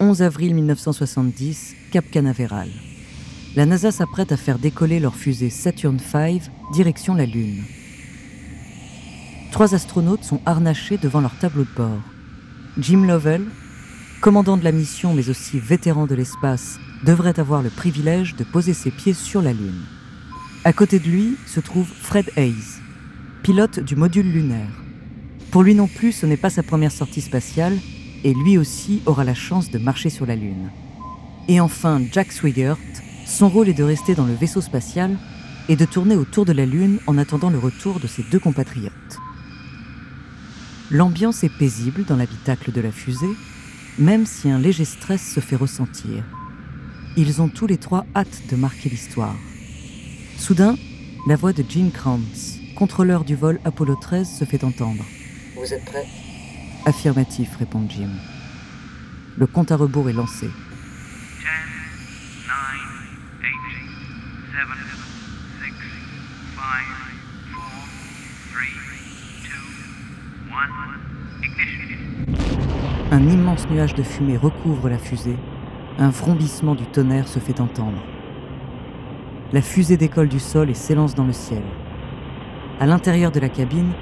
11 avril 1970, Cap Canaveral. La NASA s'apprête à faire décoller leur fusée Saturn V direction la Lune. Trois astronautes sont harnachés devant leur tableau de bord. Jim Lovell, commandant de la mission mais aussi vétéran de l'espace, devrait avoir le privilège de poser ses pieds sur la Lune. À côté de lui se trouve Fred Hayes, pilote du module lunaire. Pour lui non plus, ce n'est pas sa première sortie spatiale, et lui aussi aura la chance de marcher sur la Lune. Et enfin, Jack Swigert, son rôle est de rester dans le vaisseau spatial et de tourner autour de la Lune en attendant le retour de ses deux compatriotes. L'ambiance est paisible dans l'habitacle de la fusée, même si un léger stress se fait ressentir. Ils ont tous les trois hâte de marquer l'histoire. Soudain, la voix de Gene Kranz, contrôleur du vol Apollo 13, se fait entendre. Vous êtes prêt Affirmatif, répond Jim. Le compte à rebours est lancé. 10, 9, 8, 7, 6, 5, 4, 3, 2, 1, ignition. Un immense nuage de fumée recouvre la fusée. Un vrombissement du tonnerre se fait entendre. La fusée décolle du sol et s'élance dans le ciel. À l'intérieur de la cabine,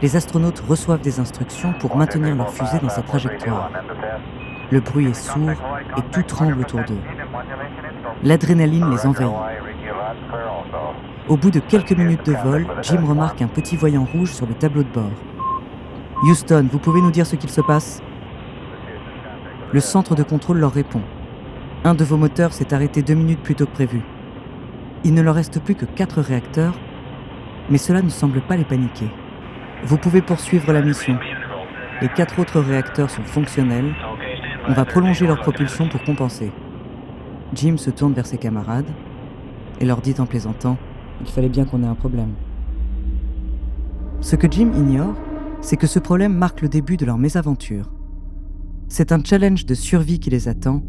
les astronautes reçoivent des instructions pour maintenir leur fusée dans sa trajectoire. Le bruit est sourd et tout tremble autour d'eux. L'adrénaline les envahit. Au bout de quelques minutes de vol, Jim remarque un petit voyant rouge sur le tableau de bord. Houston, vous pouvez nous dire ce qu'il se passe? Le centre de contrôle leur répond. Un de vos moteurs s'est arrêté deux minutes plus tôt que prévu. Il ne leur reste plus que quatre réacteurs, mais cela ne semble pas les paniquer. Vous pouvez poursuivre la mission. Les quatre autres réacteurs sont fonctionnels. On va prolonger leur propulsion pour compenser. Jim se tourne vers ses camarades et leur dit en plaisantant Il fallait bien qu'on ait un problème. Ce que Jim ignore, c'est que ce problème marque le début de leur mésaventure. C'est un challenge de survie qui les attend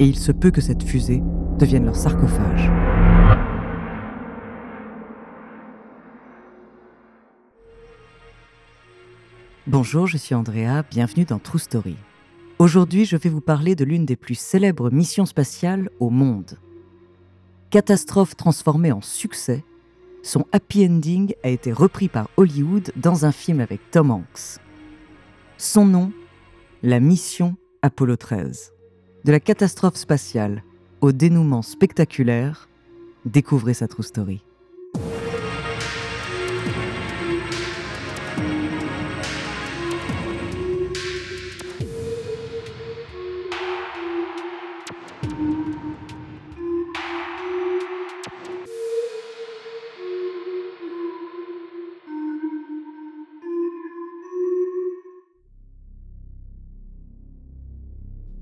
et il se peut que cette fusée devienne leur sarcophage. Bonjour, je suis Andrea, bienvenue dans True Story. Aujourd'hui, je vais vous parler de l'une des plus célèbres missions spatiales au monde. Catastrophe transformée en succès, son happy ending a été repris par Hollywood dans un film avec Tom Hanks. Son nom, la mission Apollo 13. De la catastrophe spatiale au dénouement spectaculaire, découvrez sa true story.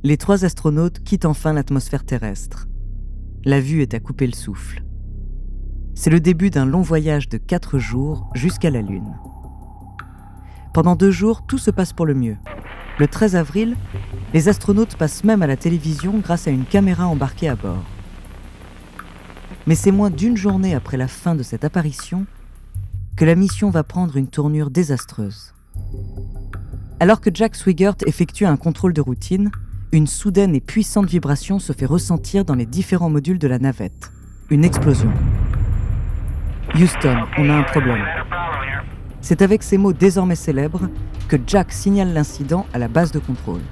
Les trois astronautes quittent enfin l'atmosphère terrestre. La vue est à couper le souffle. C'est le début d'un long voyage de quatre jours jusqu'à la Lune. Pendant deux jours, tout se passe pour le mieux. Le 13 avril, les astronautes passent même à la télévision grâce à une caméra embarquée à bord. Mais c'est moins d'une journée après la fin de cette apparition que la mission va prendre une tournure désastreuse. Alors que Jack Swigert effectue un contrôle de routine, une soudaine et puissante vibration se fait ressentir dans les différents modules de la navette. Une explosion. Houston, on a un problème. C'est avec ces mots désormais célèbres que Jack signale l'incident à la base de contrôle.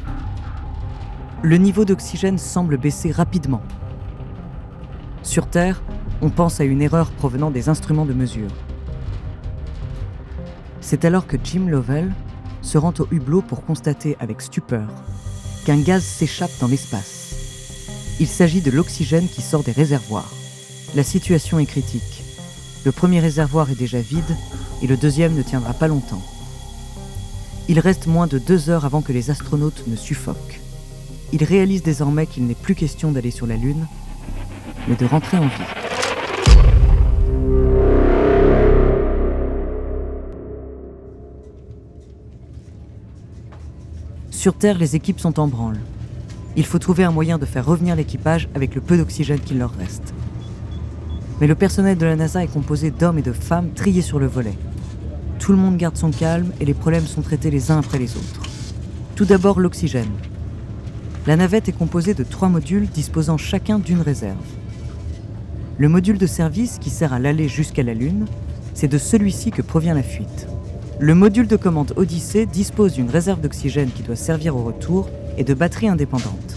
Le niveau d'oxygène semble baisser rapidement. Sur Terre, on pense à une erreur provenant des instruments de mesure. C'est alors que Jim Lovell se rend au hublot pour constater avec stupeur qu'un gaz s'échappe dans l'espace. Il s'agit de l'oxygène qui sort des réservoirs. La situation est critique. Le premier réservoir est déjà vide et le deuxième ne tiendra pas longtemps. Il reste moins de deux heures avant que les astronautes ne suffoquent. Ils réalisent désormais qu'il n'est plus question d'aller sur la Lune, mais de rentrer en vie. Sur Terre, les équipes sont en branle. Il faut trouver un moyen de faire revenir l'équipage avec le peu d'oxygène qu'il leur reste. Mais le personnel de la NASA est composé d'hommes et de femmes triés sur le volet. Tout le monde garde son calme et les problèmes sont traités les uns après les autres. Tout d'abord l'oxygène. La navette est composée de trois modules disposant chacun d'une réserve. Le module de service qui sert à l'aller jusqu'à la Lune, c'est de celui-ci que provient la fuite. Le module de commande Odyssée dispose d'une réserve d'oxygène qui doit servir au retour et de batteries indépendantes.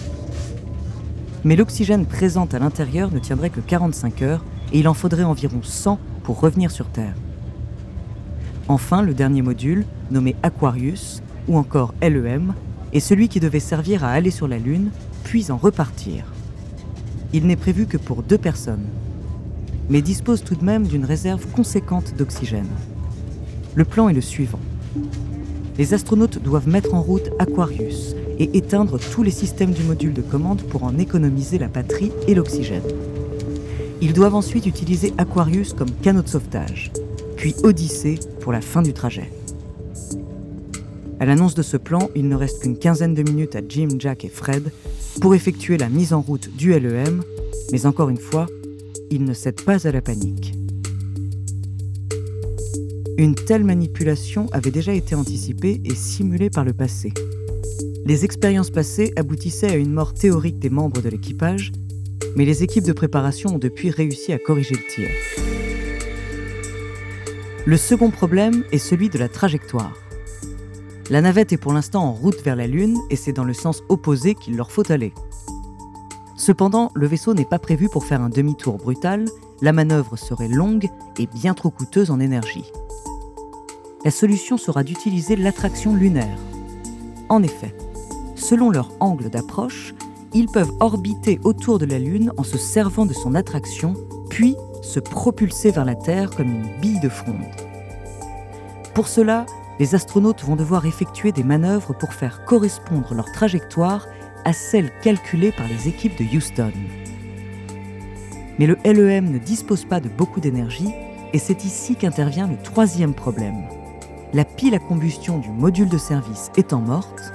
Mais l'oxygène présent à l'intérieur ne tiendrait que 45 heures et il en faudrait environ 100 pour revenir sur Terre. Enfin, le dernier module, nommé Aquarius, ou encore LEM, est celui qui devait servir à aller sur la Lune, puis en repartir. Il n'est prévu que pour deux personnes, mais dispose tout de même d'une réserve conséquente d'oxygène. Le plan est le suivant. Les astronautes doivent mettre en route Aquarius et éteindre tous les systèmes du module de commande pour en économiser la batterie et l'oxygène. Ils doivent ensuite utiliser Aquarius comme canot de sauvetage, puis Odyssée pour la fin du trajet. À l'annonce de ce plan, il ne reste qu'une quinzaine de minutes à Jim, Jack et Fred pour effectuer la mise en route du LEM, mais encore une fois, ils ne cèdent pas à la panique. Une telle manipulation avait déjà été anticipée et simulée par le passé. Les expériences passées aboutissaient à une mort théorique des membres de l'équipage, mais les équipes de préparation ont depuis réussi à corriger le tir. Le second problème est celui de la trajectoire. La navette est pour l'instant en route vers la Lune et c'est dans le sens opposé qu'il leur faut aller. Cependant, le vaisseau n'est pas prévu pour faire un demi-tour brutal, la manœuvre serait longue et bien trop coûteuse en énergie la solution sera d'utiliser l'attraction lunaire. En effet, selon leur angle d'approche, ils peuvent orbiter autour de la Lune en se servant de son attraction, puis se propulser vers la Terre comme une bille de fronde. Pour cela, les astronautes vont devoir effectuer des manœuvres pour faire correspondre leur trajectoire à celle calculée par les équipes de Houston. Mais le LEM ne dispose pas de beaucoup d'énergie et c'est ici qu'intervient le troisième problème la pile à combustion du module de service étant morte,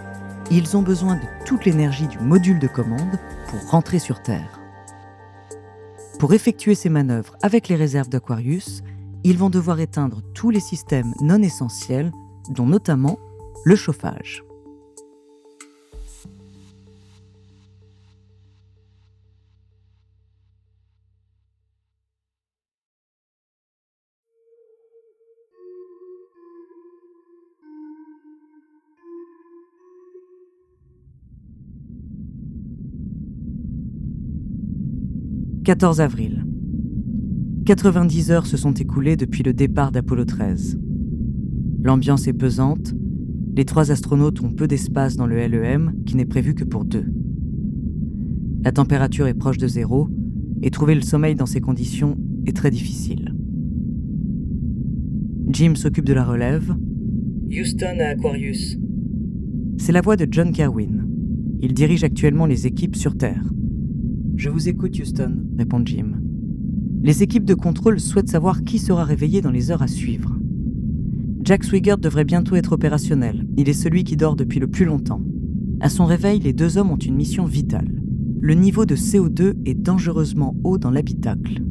ils ont besoin de toute l'énergie du module de commande pour rentrer sur Terre. Pour effectuer ces manœuvres avec les réserves d'Aquarius, ils vont devoir éteindre tous les systèmes non essentiels, dont notamment le chauffage. 14 avril. 90 heures se sont écoulées depuis le départ d'Apollo 13. L'ambiance est pesante, les trois astronautes ont peu d'espace dans le LEM qui n'est prévu que pour deux. La température est proche de zéro et trouver le sommeil dans ces conditions est très difficile. Jim s'occupe de la relève. Houston à Aquarius. C'est la voix de John Kerwin. Il dirige actuellement les équipes sur Terre. Je vous écoute, Houston, répond Jim. Les équipes de contrôle souhaitent savoir qui sera réveillé dans les heures à suivre. Jack Swigert devrait bientôt être opérationnel. Il est celui qui dort depuis le plus longtemps. À son réveil, les deux hommes ont une mission vitale. Le niveau de CO2 est dangereusement haut dans l'habitacle.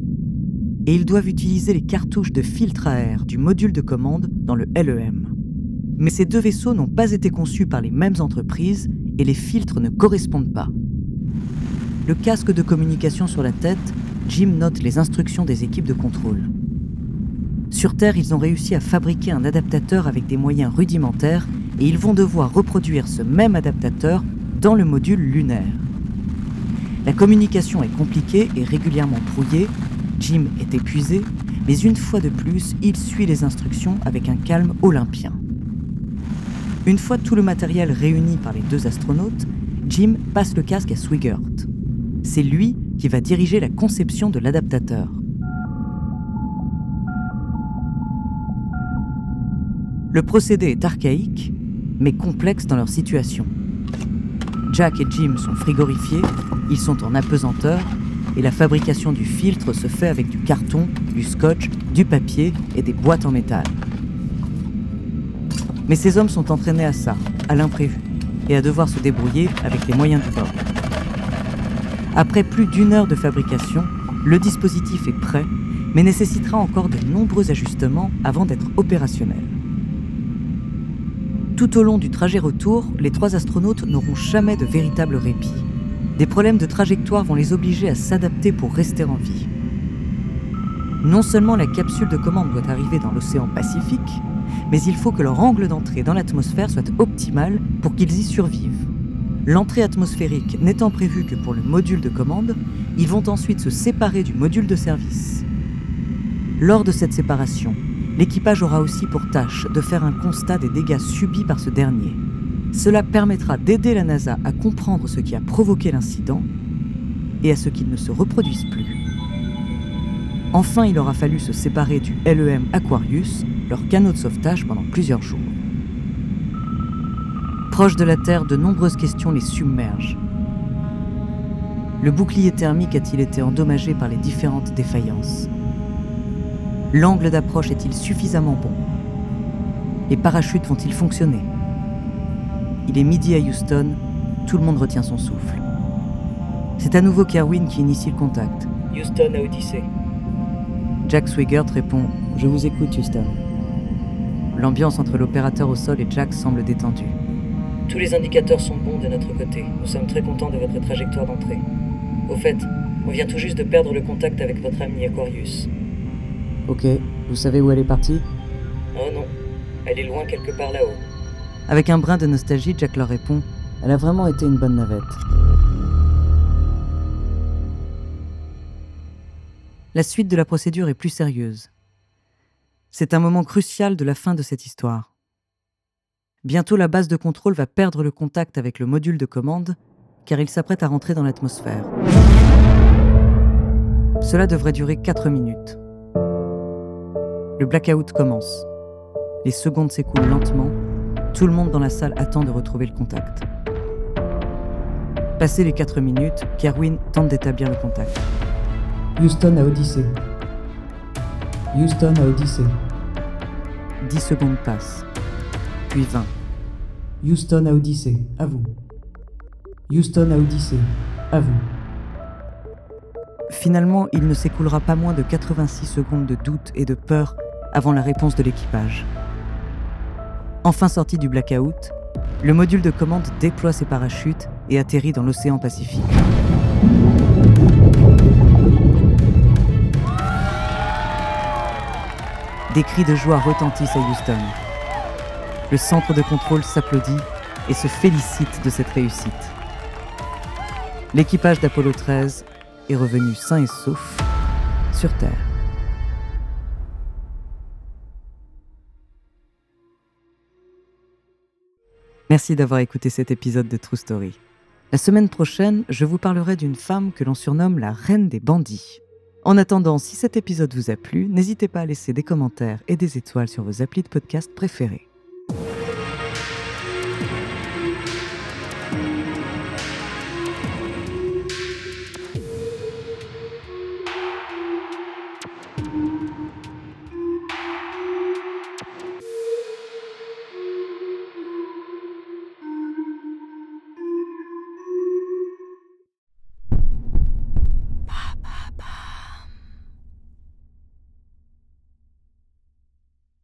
Et ils doivent utiliser les cartouches de filtre à air du module de commande dans le LEM. Mais ces deux vaisseaux n'ont pas été conçus par les mêmes entreprises et les filtres ne correspondent pas. Le casque de communication sur la tête, Jim note les instructions des équipes de contrôle. Sur Terre, ils ont réussi à fabriquer un adaptateur avec des moyens rudimentaires et ils vont devoir reproduire ce même adaptateur dans le module lunaire. La communication est compliquée et régulièrement brouillée, Jim est épuisé, mais une fois de plus, il suit les instructions avec un calme olympien. Une fois tout le matériel réuni par les deux astronautes, Jim passe le casque à Swigert. C'est lui qui va diriger la conception de l'adaptateur. Le procédé est archaïque, mais complexe dans leur situation. Jack et Jim sont frigorifiés, ils sont en apesanteur, et la fabrication du filtre se fait avec du carton, du scotch, du papier et des boîtes en métal. Mais ces hommes sont entraînés à ça, à l'imprévu, et à devoir se débrouiller avec les moyens du bord. Après plus d'une heure de fabrication, le dispositif est prêt, mais nécessitera encore de nombreux ajustements avant d'être opérationnel. Tout au long du trajet retour, les trois astronautes n'auront jamais de véritable répit. Des problèmes de trajectoire vont les obliger à s'adapter pour rester en vie. Non seulement la capsule de commande doit arriver dans l'océan Pacifique, mais il faut que leur angle d'entrée dans l'atmosphère soit optimal pour qu'ils y survivent. L'entrée atmosphérique n'étant prévue que pour le module de commande, ils vont ensuite se séparer du module de service. Lors de cette séparation, l'équipage aura aussi pour tâche de faire un constat des dégâts subis par ce dernier. Cela permettra d'aider la NASA à comprendre ce qui a provoqué l'incident et à ce qu'il ne se reproduise plus. Enfin, il aura fallu se séparer du LEM Aquarius, leur canot de sauvetage, pendant plusieurs jours. Proche de la Terre, de nombreuses questions les submergent. Le bouclier thermique a-t-il été endommagé par les différentes défaillances? L'angle d'approche est-il suffisamment bon? Les parachutes vont-ils fonctionner? Il est midi à Houston, tout le monde retient son souffle. C'est à nouveau Kerwin qui initie le contact. Houston à Odyssey. Jack Swigert répond Je vous écoute, Houston. L'ambiance entre l'opérateur au sol et Jack semble détendue. Tous les indicateurs sont bons de notre côté. Nous sommes très contents de votre trajectoire d'entrée. Au fait, on vient tout juste de perdre le contact avec votre ami Aquarius. Ok, vous savez où elle est partie? Oh non, elle est loin quelque part là-haut. Avec un brin de nostalgie, Jack leur répond Elle a vraiment été une bonne navette. La suite de la procédure est plus sérieuse. C'est un moment crucial de la fin de cette histoire. Bientôt, la base de contrôle va perdre le contact avec le module de commande car il s'apprête à rentrer dans l'atmosphère. Cela devrait durer 4 minutes. Le blackout commence. Les secondes s'écoulent lentement. Tout le monde dans la salle attend de retrouver le contact. Passé les 4 minutes, Kerwin tente d'établir le contact. Houston à Odyssey. Houston à Odyssey. 10 secondes passent, puis 20. Houston à Odyssey. À vous. Houston à Odyssey. À vous. Finalement, il ne s'écoulera pas moins de 86 secondes de doute et de peur avant la réponse de l'équipage. Enfin sorti du blackout, le module de commande déploie ses parachutes et atterrit dans l'océan Pacifique. Des cris de joie retentissent à Houston. Le centre de contrôle s'applaudit et se félicite de cette réussite. L'équipage d'Apollo 13 est revenu sain et sauf sur Terre. Merci d'avoir écouté cet épisode de True Story. La semaine prochaine, je vous parlerai d'une femme que l'on surnomme la reine des bandits. En attendant, si cet épisode vous a plu, n'hésitez pas à laisser des commentaires et des étoiles sur vos applis de podcast préférés.